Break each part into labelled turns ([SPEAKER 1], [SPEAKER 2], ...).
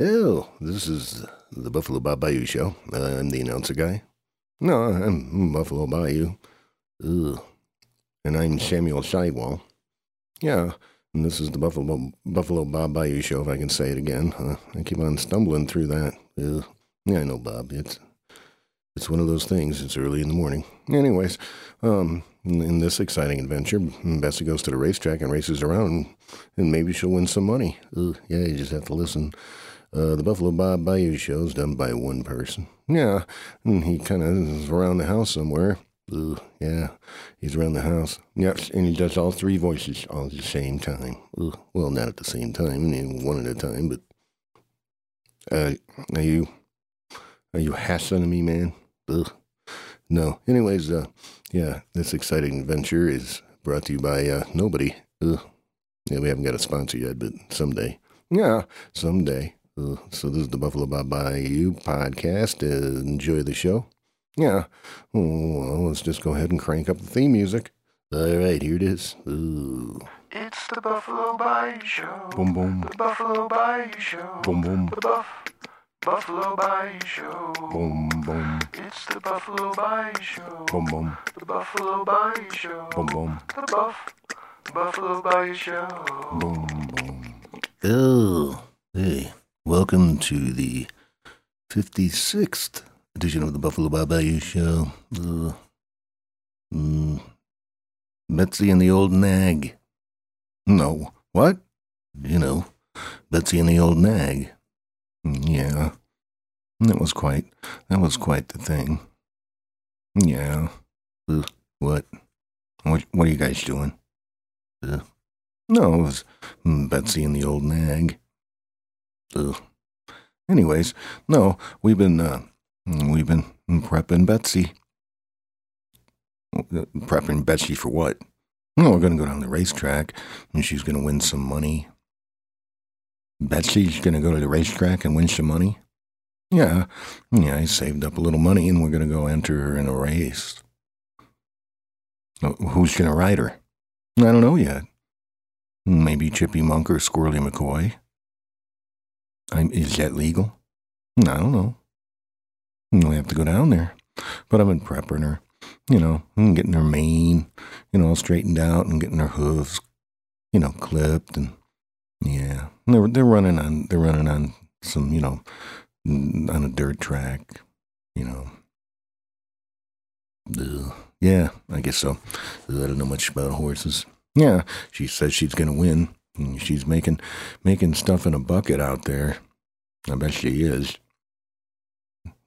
[SPEAKER 1] Oh, this is the Buffalo Bob Bayou show. Uh, I'm the announcer guy. No, I'm Buffalo Bayou. Ugh. And I'm Samuel Sidewall. Yeah, and this is the Buffalo Buffalo Bob Bayou show, if I can say it again. Uh, I keep on stumbling through that. Yeah, I know, Bob. It's it's one of those things. It's early in the morning. Anyways, um, in, in this exciting adventure, Bessie goes to the racetrack and races around, and maybe she'll win some money. Yeah, you just have to listen. Uh, the Buffalo Bob Bayou show is done by one person. Yeah, and he kind of is around the house somewhere. Ugh, yeah, he's around the house. Yep, and he does all three voices all at the same time. Ugh, well, not at the same time, one at a time, but. Uh, are you. Are you hassling me, man? Ugh. No. Anyways, uh, yeah, this exciting adventure is brought to you by uh, nobody. Ugh. Yeah, we haven't got a sponsor yet, but someday. Yeah, someday. Uh, so this is the Buffalo Bob Bayou podcast. Uh, enjoy the show. Yeah. Oh, well, let's just go ahead and crank up the theme music. All right, here it is. Ooh.
[SPEAKER 2] It's the Buffalo Bayou Show.
[SPEAKER 1] Boom, boom.
[SPEAKER 2] The Buffalo Bayou Show.
[SPEAKER 1] Boom, boom.
[SPEAKER 2] The Buff Buffalo Bayou Show.
[SPEAKER 1] Boom, boom.
[SPEAKER 2] It's the Buffalo Bayou Show.
[SPEAKER 1] Boom, boom.
[SPEAKER 2] The Buffalo Bayou Show.
[SPEAKER 1] Boom, boom.
[SPEAKER 2] The Buff Buffalo Bayou Show.
[SPEAKER 1] Boom, boom. Oh, hey. Welcome to the 56th edition of the Buffalo Bob Bayou Show. Mm, Betsy and the Old Nag. No. What? You know, Betsy and the Old Nag. Yeah. That was quite, that was quite the thing. Yeah. Uh, what? What, what are you guys doing? Uh, no, it was Betsy and the Old Nag. Ugh. Anyways, no, we've been uh, we've been prepping Betsy. Prepping Betsy for what? We're gonna go down the racetrack, and she's gonna win some money. Betsy's gonna go to the racetrack and win some money. Yeah, yeah, I saved up a little money, and we're gonna go enter her in a race. Who's gonna ride her? I don't know yet. Maybe Chippy Monk or Squirrely McCoy. I'm, is that legal? I don't know. We have to go down there. But I've been prepping her, you know, and getting her mane, you know, all straightened out and getting her hooves, you know, clipped and yeah. They're they're running on they're running on some, you know, on a dirt track, you know. Ugh. Yeah, I guess so. I don't know much about horses. Yeah, she says she's gonna win. She's making making stuff in a bucket out there. I bet she is.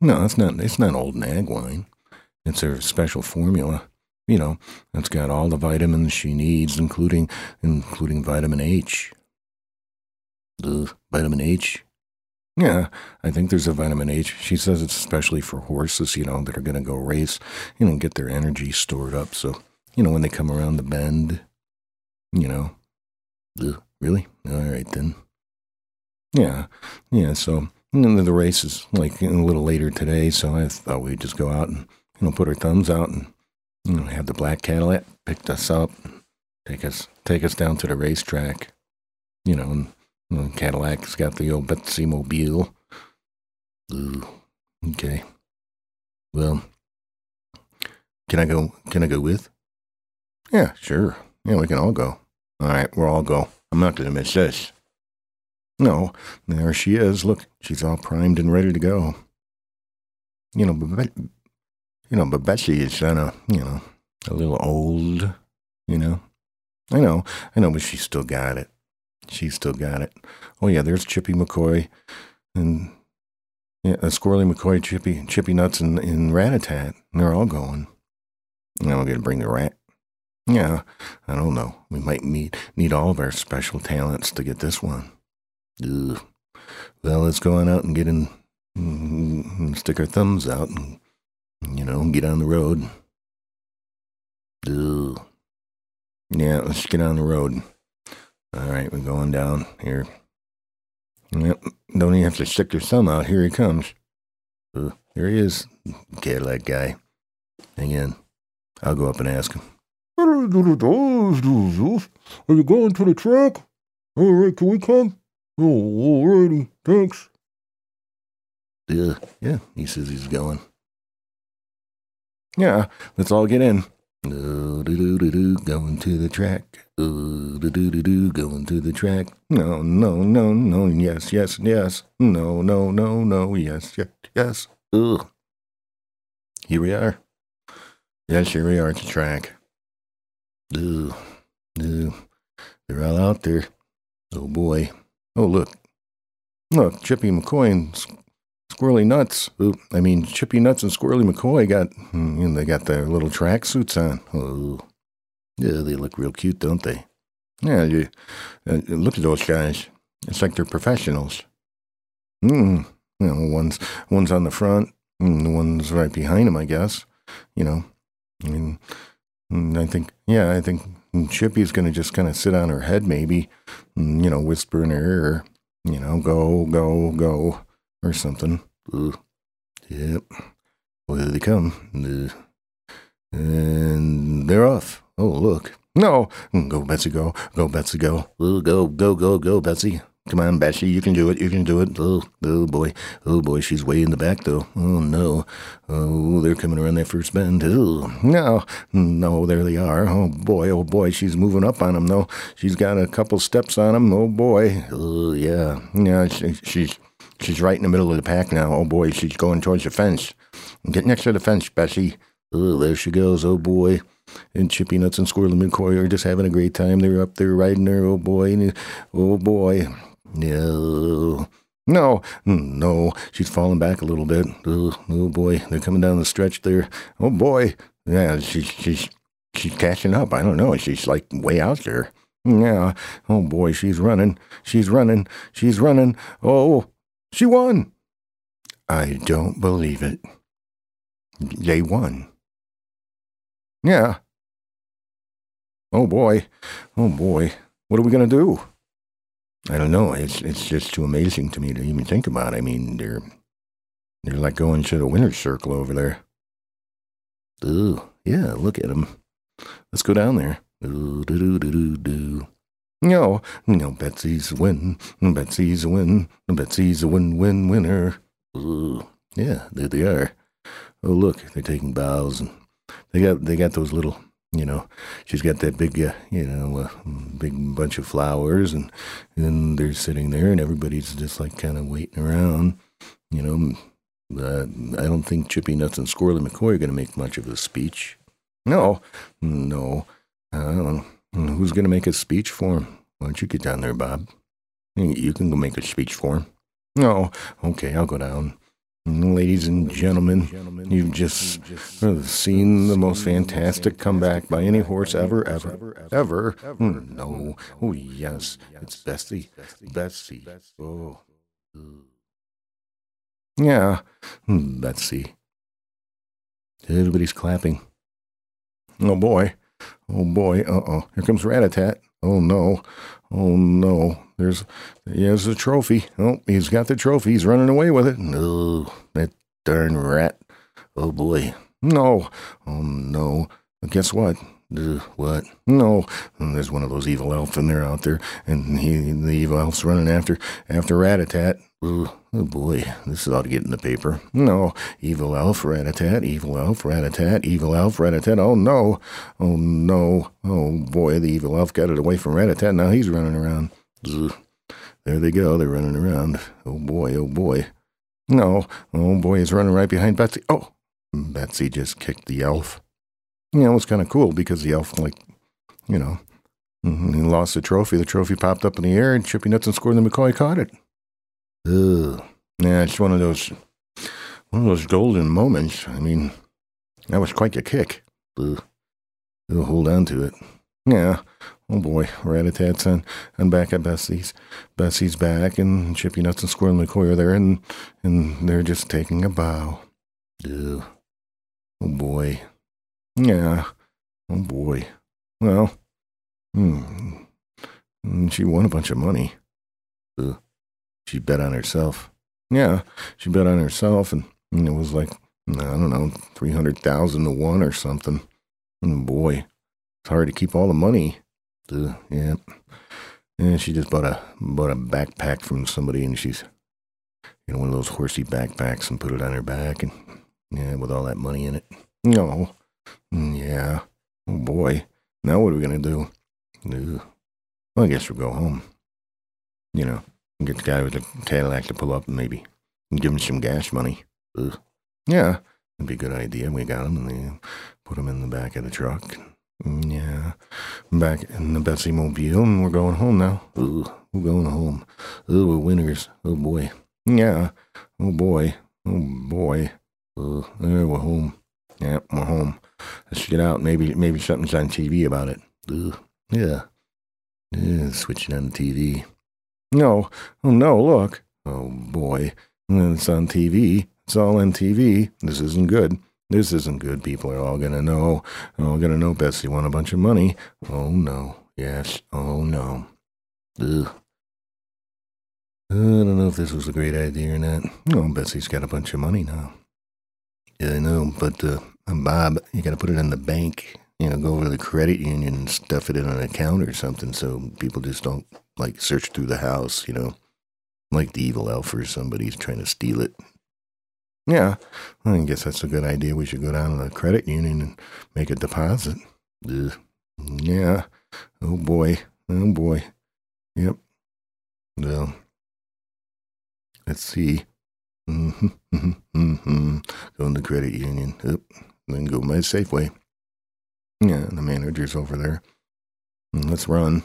[SPEAKER 1] No, it's not. It's not old nag wine. It's her special formula. You know, it's got all the vitamins she needs, including including vitamin H. The vitamin H. Yeah, I think there's a vitamin H. She says it's especially for horses, you know, that are going to go race, you know, get their energy stored up. So, you know, when they come around the bend, you know, Ugh, really? All right then. Yeah, yeah. So the race is like a little later today, so I thought we'd just go out and you know put our thumbs out and you know have the black Cadillac pick us up, take us take us down to the racetrack. You know, and you know, Cadillac's got the old Betsy Mobile. Ooh, okay. Well, can I go? Can I go with? Yeah, sure. Yeah, we can all go. All right, we'll all go. I'm not going to miss this. No, there she is. Look, she's all primed and ready to go. You know, but, you know, but Betsy is kind of, you know, a little old, you know. I know, I know, but she's still got it. She's still got it. Oh, yeah, there's Chippy McCoy and yeah, uh, Squirrely McCoy, Chippy, Chippy Nuts, and, and Ratatat. They're all going. Now we're going to bring the rat yeah, I don't know. We might need need all of our special talents to get this one. Ugh. Well, let's go on out and get in, and stick our thumbs out, and you know, get on the road. Ugh. Yeah, let's get on the road. All right, we're going down here. Yep, don't even have to stick your thumb out. Here he comes. Uh, here he is, Cadillac guy. Hang in. I'll go up and ask him.
[SPEAKER 3] Are you going to the track? All right, can we come? Oh, alrighty, thanks.
[SPEAKER 1] Yeah, yeah, he says he's going. Yeah, let's all get in. Uh, do do do going to the track. Uh, do do do going to the track. No, no, no, no, yes, yes, yes. No, no, no, no, yes, yes, yes. Ugh. Here we are. Yes, here we are at the track. Ugh. Ugh. They're all out there. Oh boy. Oh, look. Look, Chippy McCoy and Squirrely Nuts. I mean, Chippy Nuts and Squirrely McCoy got, hmm, you know, they got their little track suits on. Oh, yeah, they look real cute, don't they? Yeah, you, uh, look at those guys. It's like they're professionals. Hmm. You know, one's one's on the front, and the one's right behind him. I guess. You know, I mean, Mm, I think, yeah, I think Chippy's going to just kind of sit on her head, maybe, and, you know, whisper in her ear, you know, go, go, go, or something. Ugh. Yep. Well, here they come. Ugh. And they're off. Oh, look. No. Mm, go, Betsy, go. Go, Betsy, go. Ugh, go, go, go, go, Betsy. Come on, Betsy, you can do it. You can do it. Oh, oh boy. Oh boy, she's way in the back though. Oh no. Oh, they're coming around that first bend. Oh, no. No, there they are. Oh boy, oh boy, she's moving up on them though. She's got a couple steps on them. Oh boy. Oh yeah. Yeah, she, she's she's right in the middle of the pack now. Oh boy, she's going towards the fence. Get next to the fence, Bessie. Oh, there she goes. Oh boy. And Chippy Nuts and Squirrel and McCoy are just having a great time. They're up there riding her. Oh boy. Oh boy. No. No, no, she's falling back a little bit. Oh, oh boy, they're coming down the stretch there. Oh boy, yeah, she's she's she's catching up. I don't know, she's like way out there. Yeah. Oh boy, she's running. She's running. She's running. Oh, she won. I don't believe it. They won. Yeah. Oh boy. Oh boy. What are we going to do? I don't know. It's it's just too amazing to me to even think about. I mean, they're they're like going to the winner's circle over there. Ooh, yeah, look at them. Let's go down there. Ooh, do do do do do. No, no, Betsy's a win. Betsy's a win. Betsy's a win win winner. Ooh, yeah, there they are. Oh, look, they're taking bows and they got they got those little you know, she's got that big, uh, you know, uh, big bunch of flowers, and then they're sitting there, and everybody's just like kind of waiting around. You know, uh, I don't think Chippy Nuts and Squirrely McCoy are going to make much of a speech. No, no. Uh, who's going to make a speech for him? Why don't you get down there, Bob? You can go make a speech for him. No, okay, I'll go down. Ladies and gentlemen, you've just seen the most fantastic comeback by any horse ever, ever, ever. Hmm, no. Oh, yes. It's Bessie. Bessie. Oh. Yeah. Hmm, Betsy. Everybody's clapping. Oh, boy. Oh, boy. Uh oh. Here comes Ratatat. Oh, no. Oh, no. There's, he has a trophy. Oh, he's got the trophy. He's running away with it. No, that darn rat. Oh boy. No. Oh no. Guess what? Uh, what? No. There's one of those evil elves in there out there, and he, the evil elf's running after, after Ratatat. Oh, oh boy, this is ought to get in the paper. No, evil elf, Ratatat, evil elf, Ratatat, evil elf, Ratatat. Oh no, oh no, oh boy, the evil elf got it away from Ratatat. Now he's running around. There they go. They're running around. Oh boy, oh boy. No, oh boy, he's running right behind Betsy. Oh, Betsy just kicked the elf. You know, it was kind of cool because the elf, like, you know, mm-hmm, he lost the trophy. The trophy popped up in the air and Chippy Nuts and Squirrel and McCoy caught it. Ugh. Yeah, it's one of those, one of those golden moments. I mean, that was quite a kick. Ugh. Hold on to it. Yeah. Oh boy, Rat-a-tat's on, on back at Bessie's. Bessie's back, and Chippy Nuts and Squirrel McCoy are there, and, and they're just taking a bow. Ugh. Oh boy. Yeah. Oh boy. Well, hmm. She won a bunch of money. Ugh. She bet on herself. Yeah, she bet on herself, and, it was like, I don't know, 300000 to one or something. And boy, it's hard to keep all the money. Uh, yeah. and she just bought a bought a backpack from somebody, and she's you know, one of those horsey backpacks and put it on her back and, yeah, with all that money in it. No. Mm, Yeah. Oh boy. Now what are we to do? Ugh. Well, I guess we'll go home. You know, get the guy with the Cadillac to pull up and maybe give him some gas money. Ugh. Yeah, that'd be a good idea. We got him and they put him in the back of the truck. Mm, Yeah, back in the Betsy Mobile, and we're going home now. Ugh, we're going home. Ugh, we're winners. Oh boy. Yeah. Oh boy. Oh boy. Ugh, there we're home. Yeah, we're home. Let's get out. Maybe maybe something's on TV about it. Ugh. Yeah. Yeah, switching on the TV. No. Oh no, look. Oh boy. It's on TV. It's all on TV. This isn't good. This isn't good. People are all gonna know. All gonna know Betsy won a bunch of money. Oh no. Yes. Oh no. Ugh. I don't know if this was a great idea or not. Oh, Betsy's got a bunch of money now. Yeah, I know, but uh, Bob, you got to put it in the bank. You know, go over to the credit union and stuff it in an account or something, so people just don't like search through the house. You know, like the evil elf or somebody's trying to steal it. Yeah, well, I guess that's a good idea. We should go down to the credit union and make a deposit. Ugh. Yeah. Oh boy. Oh boy. Yep. Well, let's see. Mm-hmm, mm-hmm, mm-hmm. Go in the credit union. Yep. Then go my Safeway. Yeah, the manager's over there. Let's run.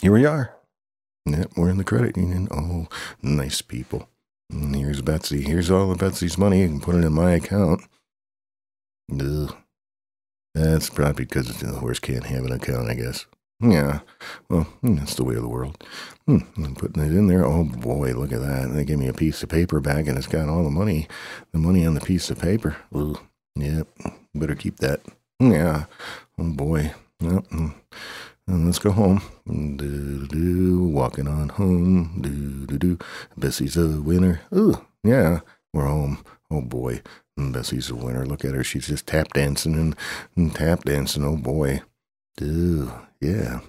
[SPEAKER 1] Here we are. Yep, we're in the credit union. Oh, nice people. And here's Betsy. Here's all of Betsy's money. You can put it in my account. Ugh. That's probably because the horse can't have an account, I guess. Yeah. Well, hmm, that's the way of the world. Hmm, I'm putting it in there. Oh boy, look at that. They gave me a piece of paper back and it's got all the money. The money on the piece of paper. Ooh. Yep. Better keep that. Yeah. Oh boy. Well, mm. And let's go home. Do, do, walking on home. Do, do, do. Bessie's a winner. Ooh, yeah, we're home. Oh boy, Bessie's a winner. Look at her. She's just tap dancing and, and tap dancing. Oh boy. Ooh, yeah.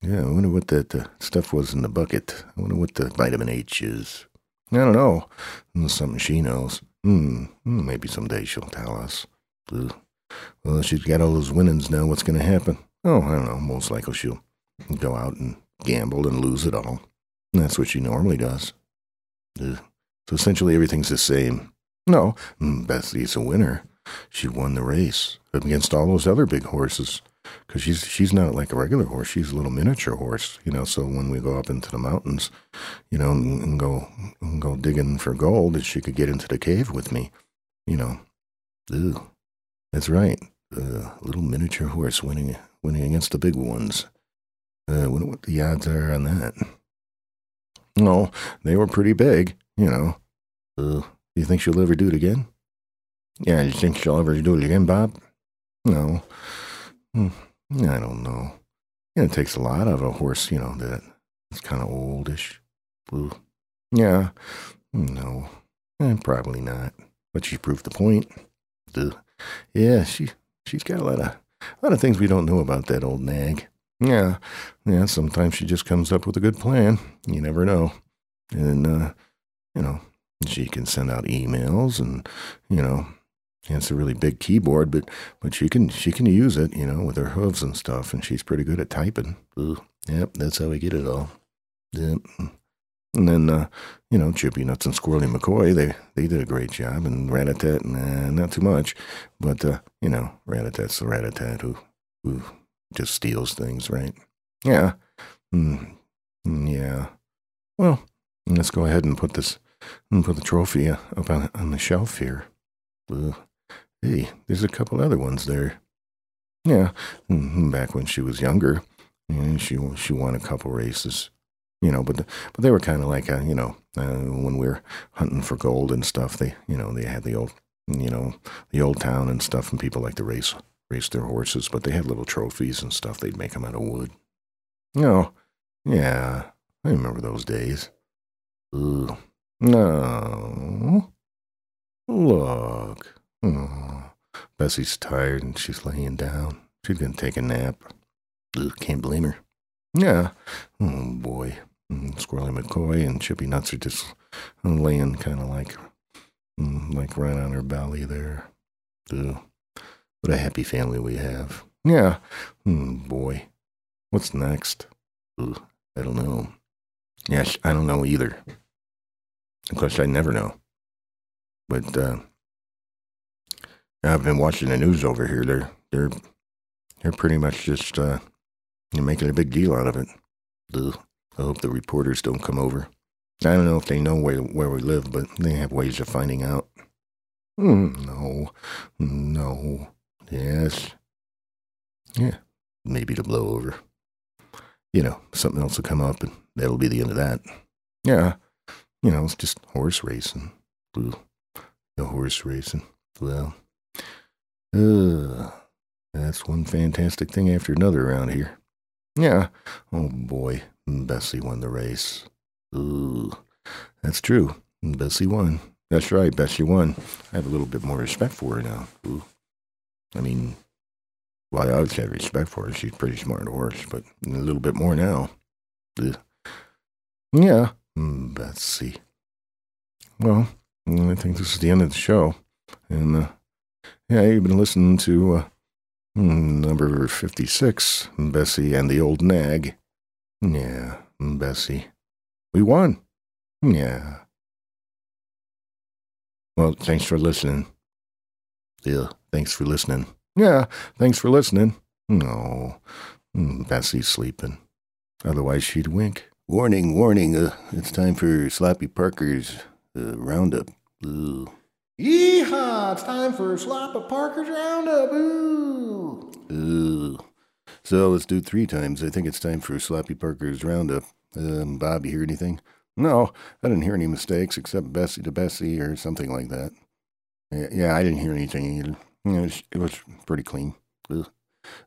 [SPEAKER 1] Yeah, I wonder what that uh, stuff was in the bucket. I wonder what the vitamin H is. I don't know. Hmm, Something she knows. Hmm, hmm, maybe someday she'll tell us. Ooh. Well, she's got all those winnings now. What's going to happen? Oh, I don't know. Most likely she'll go out and gamble and lose it all. That's what she normally does. Ugh. So essentially everything's the same. No, mm, Betsy's a winner. She won the race against all those other big horses. Because she's she's not like a regular horse. She's a little miniature horse, you know. So when we go up into the mountains, you know, and, and go and go digging for gold, she could get into the cave with me, you know. That's right. Uh, little miniature horse winning winning against the big ones. Uh, what the odds are on that. No, they were pretty big, you know. Uh, you think she'll ever do it again? Yeah, you think she'll ever do it again, Bob? No. Hmm, I don't know. Yeah, it takes a lot of a horse, you know, that it's kind of oldish. Ooh. Yeah. No. Eh, probably not. But she proved the point. Yeah, she she's got a lot of a lot of things we don't know about that old nag. Yeah, yeah. Sometimes she just comes up with a good plan. You never know, and uh, you know she can send out emails, and you know it's a really big keyboard, but but she can she can use it, you know, with her hooves and stuff, and she's pretty good at typing. Ugh. Yep, that's how we get it all. Yep. And then, uh, you know, Chippy Nuts and Squirrely McCoy, they, they did a great job. And Ratatat, nah, not too much. But, uh, you know, Ratatat's the Ratatat who, who just steals things, right? Yeah. Mm, yeah. Well, let's go ahead and put this, and put the trophy up on, on the shelf here. Ugh. Hey, there's a couple other ones there. Yeah, mm, back when she was younger, she she won a couple races you know, but the, but they were kind of like uh, you know uh, when we were hunting for gold and stuff. They you know they had the old you know the old town and stuff, and people like to race race their horses, but they had little trophies and stuff. They'd make them out of wood. Know, yeah, I remember those days. Ooh, no, look, oh, Bessie's tired and she's laying down. She's gonna take a nap. Ugh, can't blame her. Yeah. Oh boy. And Squirrely McCoy and Chippy Nuts are just laying kind of like, mm, like right on her belly there. Ugh. What a happy family we have. Yeah. Mm, boy. What's next? I don't know. Yes, I don't know either. Of course, I never know. But uh, I've been watching the news over here. They're they're they're pretty much just uh, making a big deal out of it. Ugh. I hope the reporters don't come over. I don't know if they know where where we live, but they have ways of finding out. Mm, no, no, yes, yeah, maybe to blow over. You know, something else will come up, and that'll be the end of that. Yeah, you know, it's just horse racing. Ugh. The horse racing. Well, uh, that's one fantastic thing after another around here. Yeah. Oh boy, Bessie won the race. Ooh, that's true. Bessie won. That's right, Bessie won. I have a little bit more respect for her now. Ooh. I mean, well, I always had respect for her. She's pretty smart horse, but a little bit more now. Ugh. Yeah, Bessie. Well, I think this is the end of the show. And, uh, yeah, you've been listening to uh, number 56, Bessie and the Old Nag. Yeah, Bessie. We won. Yeah. Well, thanks for listening. Yeah, thanks for listening. Yeah, thanks for listening. No, Bessie's sleeping. Otherwise, she'd wink. Warning, warning, uh, it's time for Sloppy Parker's uh, roundup. Ugh.
[SPEAKER 3] Yeehaw! It's time for Sloppy Parker's roundup. Ooh.
[SPEAKER 1] Ooh. So let's do three times. I think it's time for Sloppy Parker's roundup. Um, Bob, you hear anything? No, I didn't hear any mistakes except Bessie to Bessie or something like that. Yeah, I didn't hear anything either. It was, it was pretty clean. Ugh.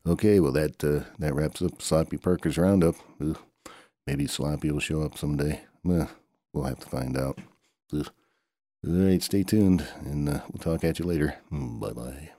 [SPEAKER 1] Okay, well that uh, that wraps up Sloppy Parker's roundup. Ugh. Maybe Sloppy will show up someday. We'll have to find out. Ugh. All right, stay tuned, and uh, we'll talk at you later. Bye bye.